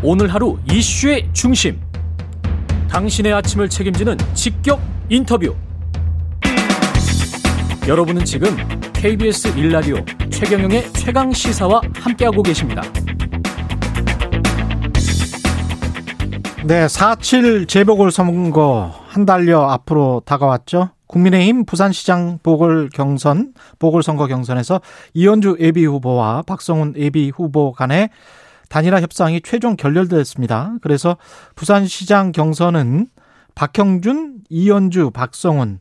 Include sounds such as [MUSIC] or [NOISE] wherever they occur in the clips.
오늘 하루 이슈의 중심. 당신의 아침을 책임지는 직격 인터뷰. 여러분은 지금 KBS 일라디오 최경영의 최강 시사와 함께하고 계십니다. 네, 4.7 재보궐선거 한 달여 앞으로 다가왔죠. 국민의힘 부산시장 보궐경선, 보궐선거 경선에서 이현주 예비 후보와 박성훈 예비 후보 간의 단일화 협상이 최종 결렬됐습니다. 그래서 부산시장 경선은 박형준, 이현주, 박성훈,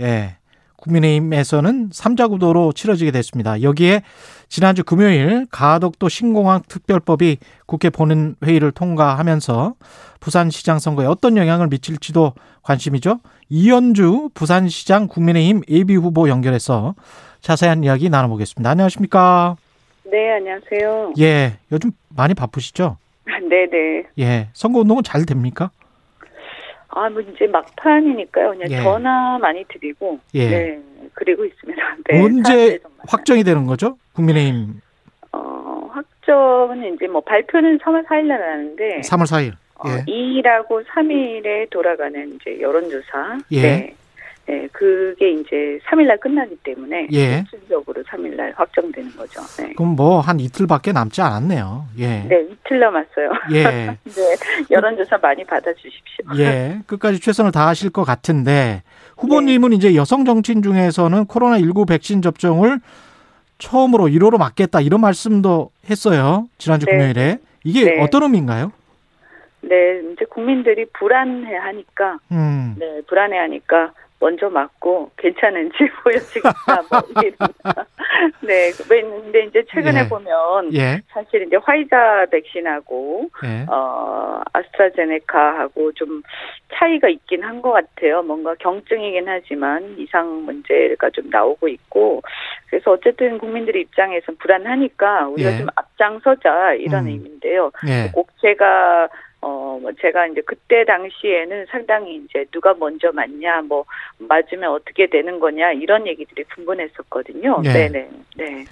예, 국민의힘에서는 3자 구도로 치러지게 됐습니다. 여기에 지난주 금요일 가덕도 신공항 특별법이 국회 본인 회의를 통과하면서 부산시장 선거에 어떤 영향을 미칠지도 관심이죠. 이현주 부산시장 국민의힘 예비 후보 연결해서 자세한 이야기 나눠보겠습니다. 안녕하십니까? 네, 안녕하세요. 예, 요즘 많이 바쁘시죠? 네네. 예, 선거운동은 잘 됩니까? 아, 뭐 이제 막판이니까요. 그냥 예. 전화 많이 드리고, 예. 네, 그리고 있습니다. [LAUGHS] 네, 언제. 확정이 되는 거죠? 국민의힘 어, 확정은 이제 뭐 발표는 3월 4일 날 하는데, 3월 4일. 어, 예. 2일하고 3일에 돌아가는 이제 여론조사. 예. 네. 네, 그게 이제 3일 날 끝나기 때문에, 예. 실질적으로 3일 날 확정되는 거죠. 네. 그럼 뭐 한 이틀밖에 남지 않았네요. 예. 네, 이틀 남았어요. 예. [LAUGHS] 네, 여론조사 많이 받아주십시오. 예. 끝까지 최선을 다하실 것 같은데 후보님은 이제 여성 정치인 중에서는 코로나 19 백신 접종을 처음으로 1호로 맞겠다 이런 말씀도 했어요. 지난주 네. 금요일에. 이게 네. 어떤 의미인가요? 네, 이제 국민들이 불안해하니까, 음. 네, 불안해하니까 먼저 맞고 괜찮은지 보여주겠다. [LAUGHS] 뭐 이런. 네, 근데 이제 최근에 예. 보면 예. 사실 이제 화이자 백신하고 예. 어 아스트라제네카하고 좀 차이가 있긴 한 것 같아요. 뭔가 경증이긴 하지만 이상 문제가 좀 나오고 있고 그래서 어쨌든 국민들 입장에선 불안하니까 우리가 예. 좀 앞장서자 이런 음. 의미인데요. 예. 꼭 제가 어뭐 제가 이제 그때 당시에는 상당히 이제 누가 먼저 맞냐 뭐 맞으면 어떻게 되는 거냐 이런 얘기들이 분분했었거든요. 예. 네네 네.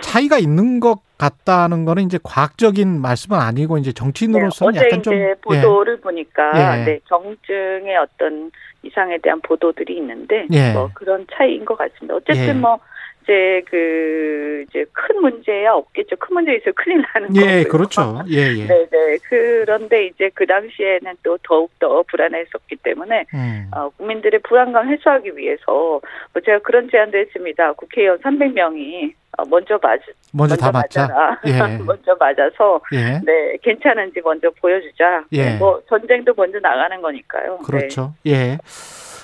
차이가 있는 것 같다는 거는 이제 과학적인 말씀은 아니고 이제 네, 정치인으로서는 어제 약간 좀 이제 보도를 보니까 예. 네, 경증의 어떤 이상에 대한 보도들이 있는데 예. 뭐 그런 차이인 것 같습니다. 어쨌든 예. 뭐 이제 그 이제 큰 문제야 없겠죠. 큰 문제 있으면 큰일 나는 예, 거고요. 예, 그렇죠. [LAUGHS] 예, 예. 네 네. 그런데 이제 그 당시에는 또 더욱 더 불안했었기 때문에, 음. 어, 국민들의 불안감 해소하기 위해서, 뭐 제가 그런 제안도 했습니다. 국회의원 300명이 먼저 맞, 먼저 다 맞자. 예. [LAUGHS] 먼저 맞아서, 예. 네, 괜찮은지 먼저 보여주자. 예. 네, 뭐, 전쟁도 먼저 나가는 거니까요. 네. 그렇죠. 예.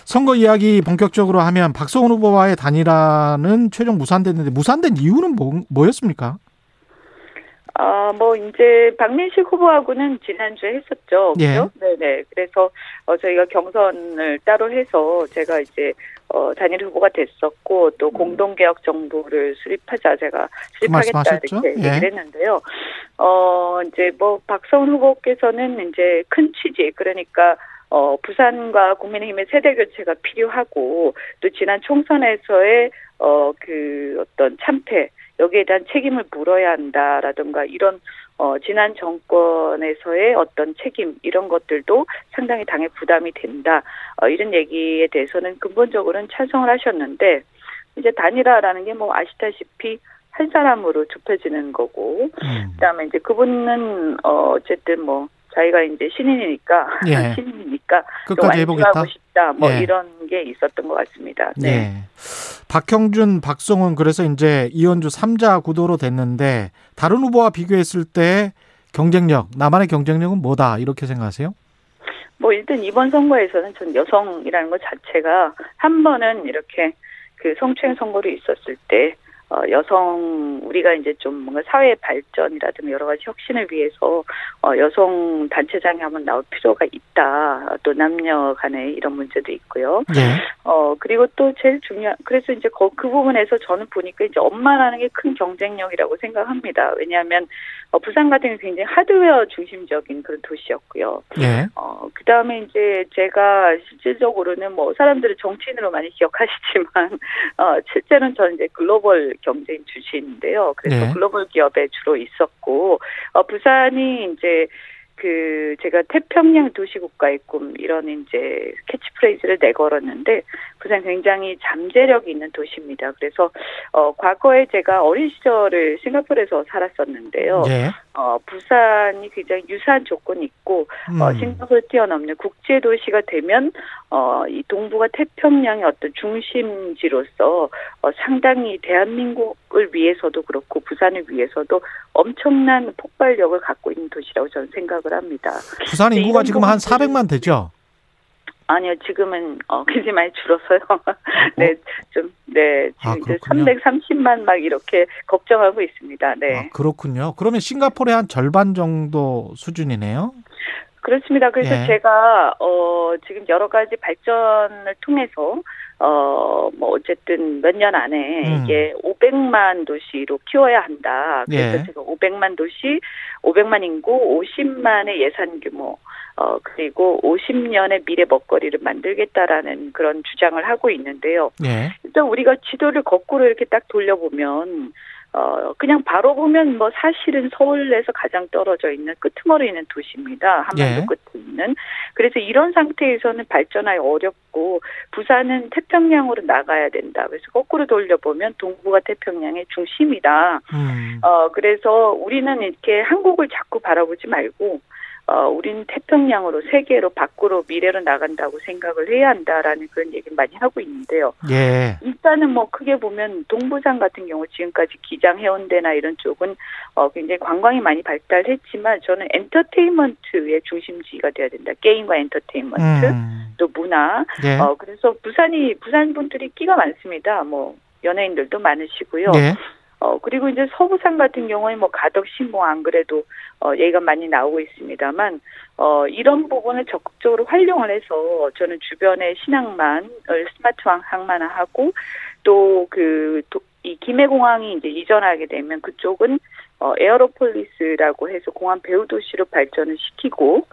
선거 이야기 본격적으로 하면 박성훈 후보와의 단일화는 최종 무산됐는데 무산된 이유는 뭐, 뭐였습니까? 아, 뭐, 이제, 박민식 후보하고는 지난주에 했었죠. 예. 그죠? 네네. 그래서, 어, 저희가 경선을 따로 해서, 제가 이제, 어, 단일 후보가 됐었고, 또 공동개혁 정부를 수립하자, 제가 수립하겠다, 말씀하셨죠? 이렇게 예. 얘기를 했는데요. 어, 이제 뭐, 박성훈 후보께서는 이제 큰 취지, 그러니까, 어, 부산과 국민의힘의 세대 교체가 필요하고, 또 지난 총선에서의, 어, 그 어떤 참패, 여기에 대한 책임을 물어야 한다라든가 이런 어 지난 정권에서의 어떤 책임 이런 것들도 상당히 당에 부담이 된다 어 이런 얘기에 대해서는 근본적으로는 찬성을 하셨는데 이제 단일화라는 게 뭐 아시다시피 한 사람으로 좁혀지는 거고 음. 그다음에 이제 그분은 어 어쨌든 뭐 자기가 이제 신인이니까 예. [LAUGHS] 신인이니까 좀 끝까지 해보겠다. 싶다 뭐 예. 이런 게 있었던 것 같습니다. 네. 예. 박형준, 박성훈 그래서 이제 이현주 3자 구도로 됐는데 다른 후보와 비교했을 때 경쟁력, 나만의 경쟁력은 뭐다 이렇게 생각하세요? 뭐 일단 이번 선거에서는 전 여성이라는 것 자체가 한 번은 이렇게 그 성추행 선거로 있었을 때 어, 여성 우리가 이제 좀 뭔가 사회 발전이라든가 여러 가지 혁신을 위해서 어, 여성 단체장이 한번 나올 필요가 있다. 또 남녀 간의 이런 문제도 있고요. 예. 어 그리고 또 제일 중요한 그래서 이제 거, 그 부분에서 저는 보니까 이제 엄마라는 게 큰 경쟁력이라고 생각합니다. 왜냐하면 어, 부산 같은 경우 굉장히 하드웨어 중심적인 그런 도시였고요. 예. 어, 그 다음에 이제 제가 실질적으로는 뭐 사람들을 정치인으로 많이 기억하시지만, [LAUGHS] 어, 실제로는 저는 이제 글로벌 경제인 출신인데요. 그래서 네. 글로벌 기업에 주로 있었고, 어, 부산이 이제 그 제가 태평양 도시국가의 꿈 이런 이제 캐치프레이즈를 내걸었는데 부산 굉장히 잠재력이 있는 도시입니다. 그래서 어 과거에 제가 어린 시절을 싱가포르에서 살았었는데요. 예. 어 부산이 굉장히 유사한 조건이 있고 음. 어 싱가포르 뛰어넘는 국제 도시가 되면 어이 동북아 태평양의 어떤 중심지로서 어 상당히 대한민국을 위해서도 그렇고 부산을 위해서도 엄청난 폭발력을 갖고 있는 도시라고 저는 생각을 합니다. 부산 네, 인구가 지금 한 부분들은- 400만 되죠? 아니요, 지금은 어 [LAUGHS] 굉장히 많이 줄었어요. [LAUGHS] 네, 좀 네, 지금 아, 이제 그렇군요. 330만 막 이렇게 걱정하고 있습니다. 네. 아, 그렇군요. 그러면 싱가포르의 한 절반 정도 수준이네요. 그렇습니다. 그래서 예. 제가 어 지금 여러 가지 발전을 통해서 어 뭐 어쨌든 몇 년 안에 음. 이게 500만 도시로 키워야 한다. 그래서 예. 제가 500만 도시, 500만 인구, 50만의 예산 규모 어 그리고 50년의 미래 먹거리를 만들겠다라는 그런 주장을 하고 있는데요. 예. 일단 우리가 지도를 거꾸로 이렇게 딱 돌려보면 어 그냥 바로 보면 뭐 사실은 서울에서 가장 떨어져 있는 끄트머리 있는 도시입니다. 한반도 예. 끝에 있는. 그래서 이런 상태에서는 발전하기 어렵고 부산은 태평양으로 나가야 된다. 그래서 거꾸로 돌려보면 동부가 태평양의 중심이다. 음. 어 그래서 우리는 이렇게 한국을 자꾸 바라보지 말고 어, 우리는 태평양으로 세계로 밖으로 미래로 나간다고 생각을 해야 한다라는 그런 얘기를 많이 하고 있는데요. 예. 일단은 뭐 크게 보면 동부산 같은 경우 지금까지 기장 해운대나 이런 쪽은 어 굉장히 관광이 많이 발달했지만 저는 엔터테인먼트의 중심지가 돼야 된다. 게임과 엔터테인먼트 음. 또 문화. 예. 어 그래서 부산이 부산 분들이 끼가 많습니다. 뭐 연예인들도 많으시고요. 예. 어 그리고 이제 서부산 같은 경우에 뭐 가덕 신봉 안 그래도 어 얘기가 많이 나오고 있습니다만 어 이런 부분을 적극적으로 활용을 해서 저는 주변의 신항만을 스마트 항만화하고 또 그 이 김해공항이 이제 이전하게 되면 그쪽은 어 aeropolis라고 해서 공항 배후 도시로 발전을 시키고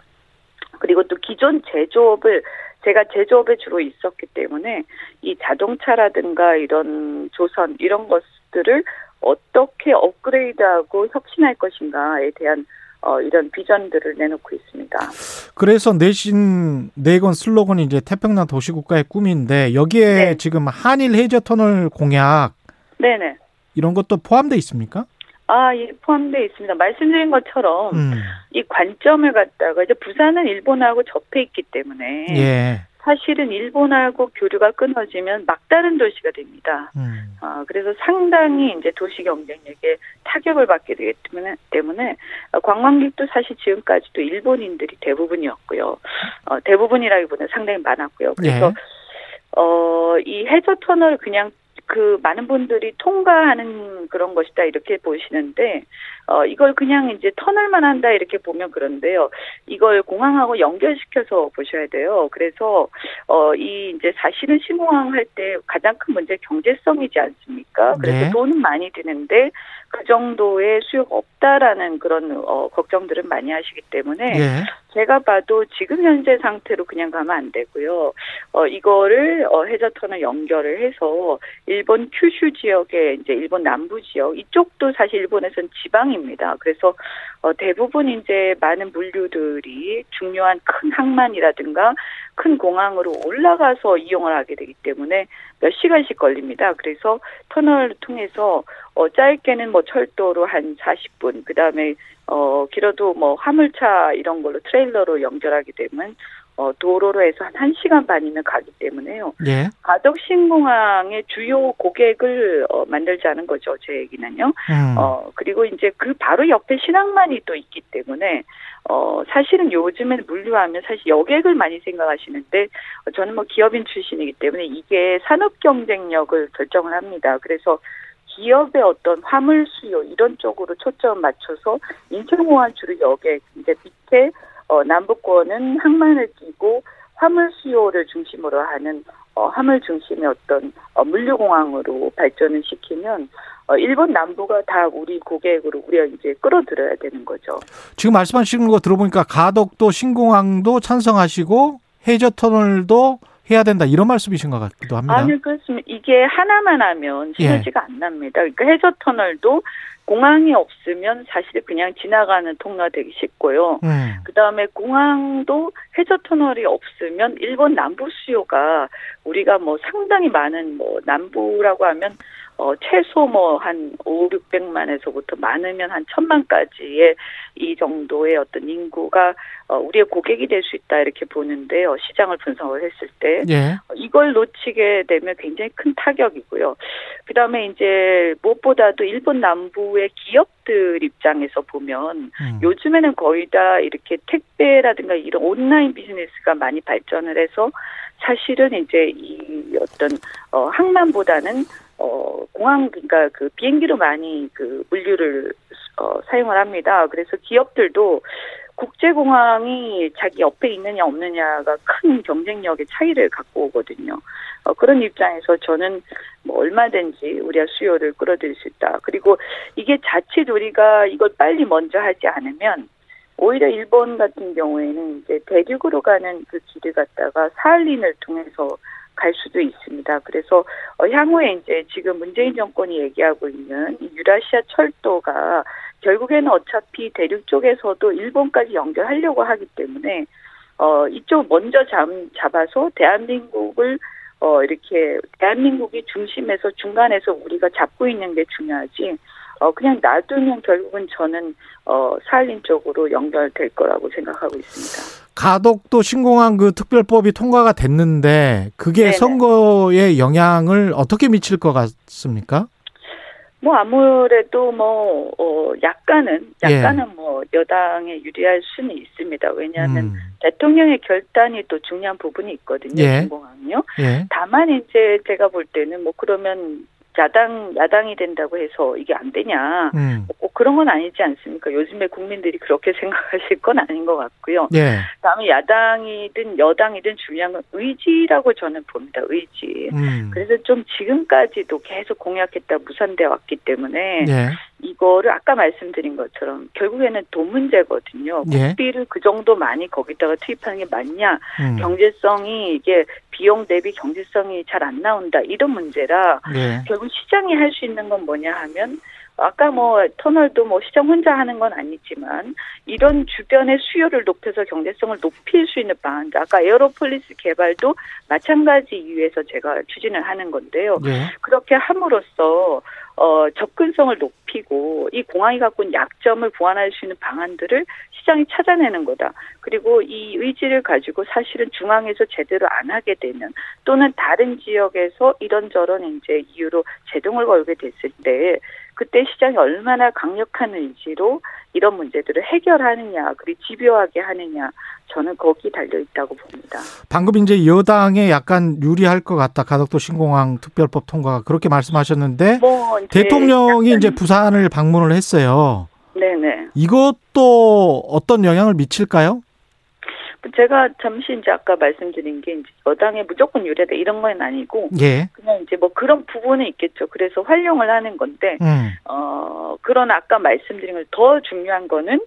그리고 또 기존 제조업을 제가 제조업에 주로 있었기 때문에 이 자동차라든가 이런 조선 이런 것들을 어떻게 업그레이드하고 혁신할 것인가에 대한 어, 이런 비전들을 내놓고 있습니다. 그래서 내신 내건 슬로건이 이제 태평양 도시국가의 꿈인데 여기에 네. 지금 한일 해저 터널 공약 네네. 이런 것도 포함돼 있습니까? 아, 예, 포함되어 있습니다. 말씀드린 것처럼 음. 이 관점을 갖다가 이제 부산은 일본하고 접해 있기 때문에 예. 사실은 일본하고 교류가 끊어지면 막다른 도시가 됩니다. 음. 아, 그래서 상당히 이제 도시 경쟁력에 타격을 받게 되기 때문에, 때문에 어, 관광객도 사실 지금까지도 일본인들이 대부분이었고요. 어, 대부분이라기보다는 상당히 많았고요. 그래서 예. 어, 이 해저 터널 그냥 그 많은 분들이 통과하는 그런 것이다 이렇게 보시는데 어 이걸 그냥 이제 터널만 한다 이렇게 보면 그런데요. 이걸 공항하고 연결시켜서 보셔야 돼요. 그래서 어 이 이제 사실은 신공항 할 때 가장 큰 문제 경제성이지 않습니까? 그래서 네. 돈은 많이 드는데 그 정도의 수요가 없다라는 그런 어 걱정들은 많이 하시기 때문에 예. 제가 봐도 지금 현재 상태로 그냥 가면 안 되고요. 어, 이거를, 어, 해저터널 연결을 해서, 일본 큐슈 지역에, 이제 일본 남부 지역, 이쪽도 사실 일본에선 지방입니다. 그래서, 어, 대부분 이제 많은 물류들이 중요한 큰 항만이라든가, 큰 공항으로 올라가서 이용을 하게 되기 때문에 몇 시간씩 걸립니다. 그래서 터널을 통해서, 어, 짧게는 뭐 철도로 한 40분, 그 다음에 어, 길어도 뭐 화물차 이런 걸로 트레일러로 연결하게 되면 어, 도로로 해서 한 1시간 반이면 가기 때문에요. 예. 가덕 신공항의 주요 고객을 어, 만들자는 거죠. 제 얘기는요. 음. 어, 그리고 이제 그 바로 옆에 신항만이 또 있기 때문에 어, 사실은 요즘엔 물류하면 사실 여객을 많이 생각하시는데 어, 저는 뭐 기업인 출신이기 때문에 이게 산업 경쟁력을 결정을 합니다. 그래서 기업의 어떤 화물 수요 이런 쪽으로 초점 맞춰서 인천공항 주로 여객 이제 밑에 어, 남북권은 항만을 끼고 화물 수요를 중심으로 하는 어, 화물 중심의 어떤 어, 물류공항으로 발전을 시키면 어, 일본 남부가 다 우리 고객으로 우리가 이제 끌어들여야 되는 거죠. 지금 말씀하시는 거 들어보니까 가덕도 신공항도 찬성하시고 해저 터널도 해야 된다 이런 말씀이신 것 같기도 합니다. 아니 그렇습니다. 이게 하나만 하면 예. 시너지가 안 납니다. 그러니까 해저 터널도 공항이 없으면 사실 그냥 지나가는 통로가 되기 쉽고요. 음. 그 다음에 공항도 해저 터널이 없으면 일본 남부 수요가 우리가 뭐 상당히 많은 뭐 남부라고 하면 어 최소 뭐 한 5, 600만에서부터 많으면 한 천만까지의 이 정도의 어떤 인구가 어 우리의 고객이 될 수 있다 이렇게 보는데요. 시장을 분석을 했을 때 예. 어, 이걸 놓치게 되면 굉장히 큰 타격이고요. 그 다음에 이제 무엇보다도 일본 남부의 기업들 입장에서 보면 음. 요즘에는 거의 다 이렇게 택배라든가 이런 온라인 비즈니스가 많이 발전을 해서 사실은 이제 이 어떤 어 항만보다는 어 공항 그러니까 그 비행기로 많이 그 물류를 어 사용을 합니다. 그래서 기업들도 국제공항이 자기 옆에 있느냐 없느냐가 큰 경쟁력의 차이를 갖고 오거든요. 어, 그런 입장에서 저는 뭐 얼마든지 우리가 수요를 끌어들일 수 있다. 그리고 이게 자칫 우리가 이걸 빨리 먼저 하지 않으면 오히려 일본 같은 경우에는 이제 대륙으로 가는 그 길을 갖다가 사할린을 통해서 갈 수도 있습니다. 그래서 어, 향후에 이제 지금 문재인 정권이 얘기하고 있는 이 유라시아 철도가 결국에는 어차피 대륙 쪽에서도 일본까지 연결하려고 하기 때문에 어 이쪽 먼저 잡, 잡아서 대한민국을 어 이렇게 대한민국이 중심에서 중간에서 우리가 잡고 있는 게 중요하지 어 그냥 놔두면 결국은 저는 어 사할린 쪽으로 연결될 거라고 생각하고 있습니다. 가덕도 신공항 그 특별법이 통과가 됐는데 그게 네네. 선거에 영향을 어떻게 미칠 것 같습니까? 뭐 아무래도 뭐 어, 약간은 예. 약간은 뭐 여당에 유리할 수는 있습니다. 왜냐하면 음. 대통령의 결단이 또 중요한 부분이 있거든요. 예. 신공항요. 예. 다만 이제 제가 볼 때는 뭐 그러면 야당 야당이 된다고 해서 이게 안 되냐? 음. 꼭 그런 건 아니지 않습니까? 요즘에 국민들이 그렇게 [LAUGHS] 생각하실 건 아닌 것 같고요. 예. 다음에 야당이든 여당이든 중요한 건 의지라고 저는 봅니다. 의지. 음. 그래서 좀 지금까지도 계속 공약했다 무산돼 왔기 때문에 예. 이거를 아까 말씀드린 것처럼 결국에는 돈 문제거든요. 예. 국비를 그 정도 많이 거기다가 투입하는 게 맞냐? 음. 경제성이 이게 비용 대비 경제성이 잘 안 나온다 이런 문제라 예. 결국 시장이 할 수 있는 건 뭐냐 하면 아까 뭐 터널도 뭐 시장 혼자 하는 건 아니지만 이런 주변의 수요를 높여서 경제성을 높일 수 있는 방안 아까 aeropolis 개발도 마찬가지 이유에서 제가 추진을 하는 건데요. 예. 그렇게 함으로써 어, 접근성을 높이고 이 공항이 갖고 있는 약점을 보완할 수 있는 방안들을 시장이 찾아내는 거다. 그리고 이 의지를 가지고 사실은 중앙에서 제대로 안 하게 되면 또는 다른 지역에서 이런저런 이제 이유로 제동을 걸게 됐을 때 그때 시장이 얼마나 강력한 의지로 이런 문제들을 해결하느냐 그리고 집요하게 하느냐 저는 거기 달려 있다고 봅니다. 방금 이제 여당에 약간 유리할 것 같다. 가덕도 신공항 특별법 통과가 그렇게 말씀하셨는데 뭐 이제 대통령이 이제 부산을 방문을 했어요. 네네. 이것도 어떤 영향을 미칠까요? 제가 잠시 이제 아까 말씀드린 게 이제 여당에 무조건 유리하다 이런 건 아니고 예. 그냥 이제 뭐 그런 부분은 있겠죠. 그래서 활용을 하는 건데 음. 어 그런 아까 말씀드린 걸 더 중요한 거는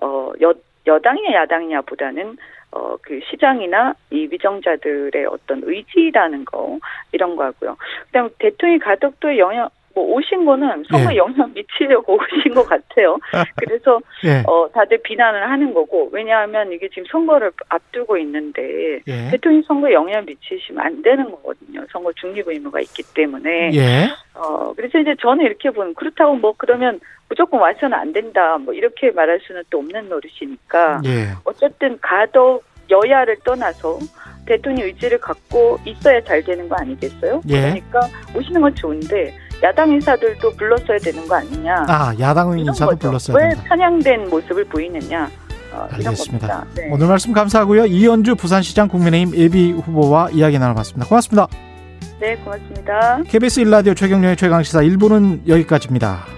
어 여 여당이냐 야당이냐보다는 어 그 시장이나 이 위정자들의 어떤 의지라는 거 이런 거 하고요. 그 다음 대통령이 가덕도에 영향 뭐 오신 거는 선거 예. 영향 미치려고 [LAUGHS] 오신 것 같아요. 그래서 [LAUGHS] 예. 어, 다들 비난을 하는 거고, 왜냐하면 이게 지금 선거를 앞두고 있는데, 예. 대통령 선거에 영향 미치시면 안 되는 거거든요. 선거 중립 의무가 있기 때문에. 예. 어, 그래서 이제 저는 이렇게 보는, 그렇다고 뭐 그러면 무조건 와서는 안 된다, 뭐 이렇게 말할 수는 또 없는 노릇이니까, 예. 어쨌든 가덕 여야를 떠나서 대통령 의지를 갖고 있어야 잘 되는 거 아니겠어요? 예. 그러니까 오시는 건 좋은데, 야당 인사들도 불렀어야 되는 거 아니냐. 아, 야당 인사도 거죠. 불렀어야 왜 된다. 편향된 모습을 보이느냐 어, 알겠습니다. 네. 오늘 말씀 감사하고요. 이현주 부산시장 국민의힘 예비 후보와 이야기 나눠봤습니다. 고맙습니다. 네, 고맙습니다. KBS 일라디오 최경련의 최강시사 1부는 여기까지입니다.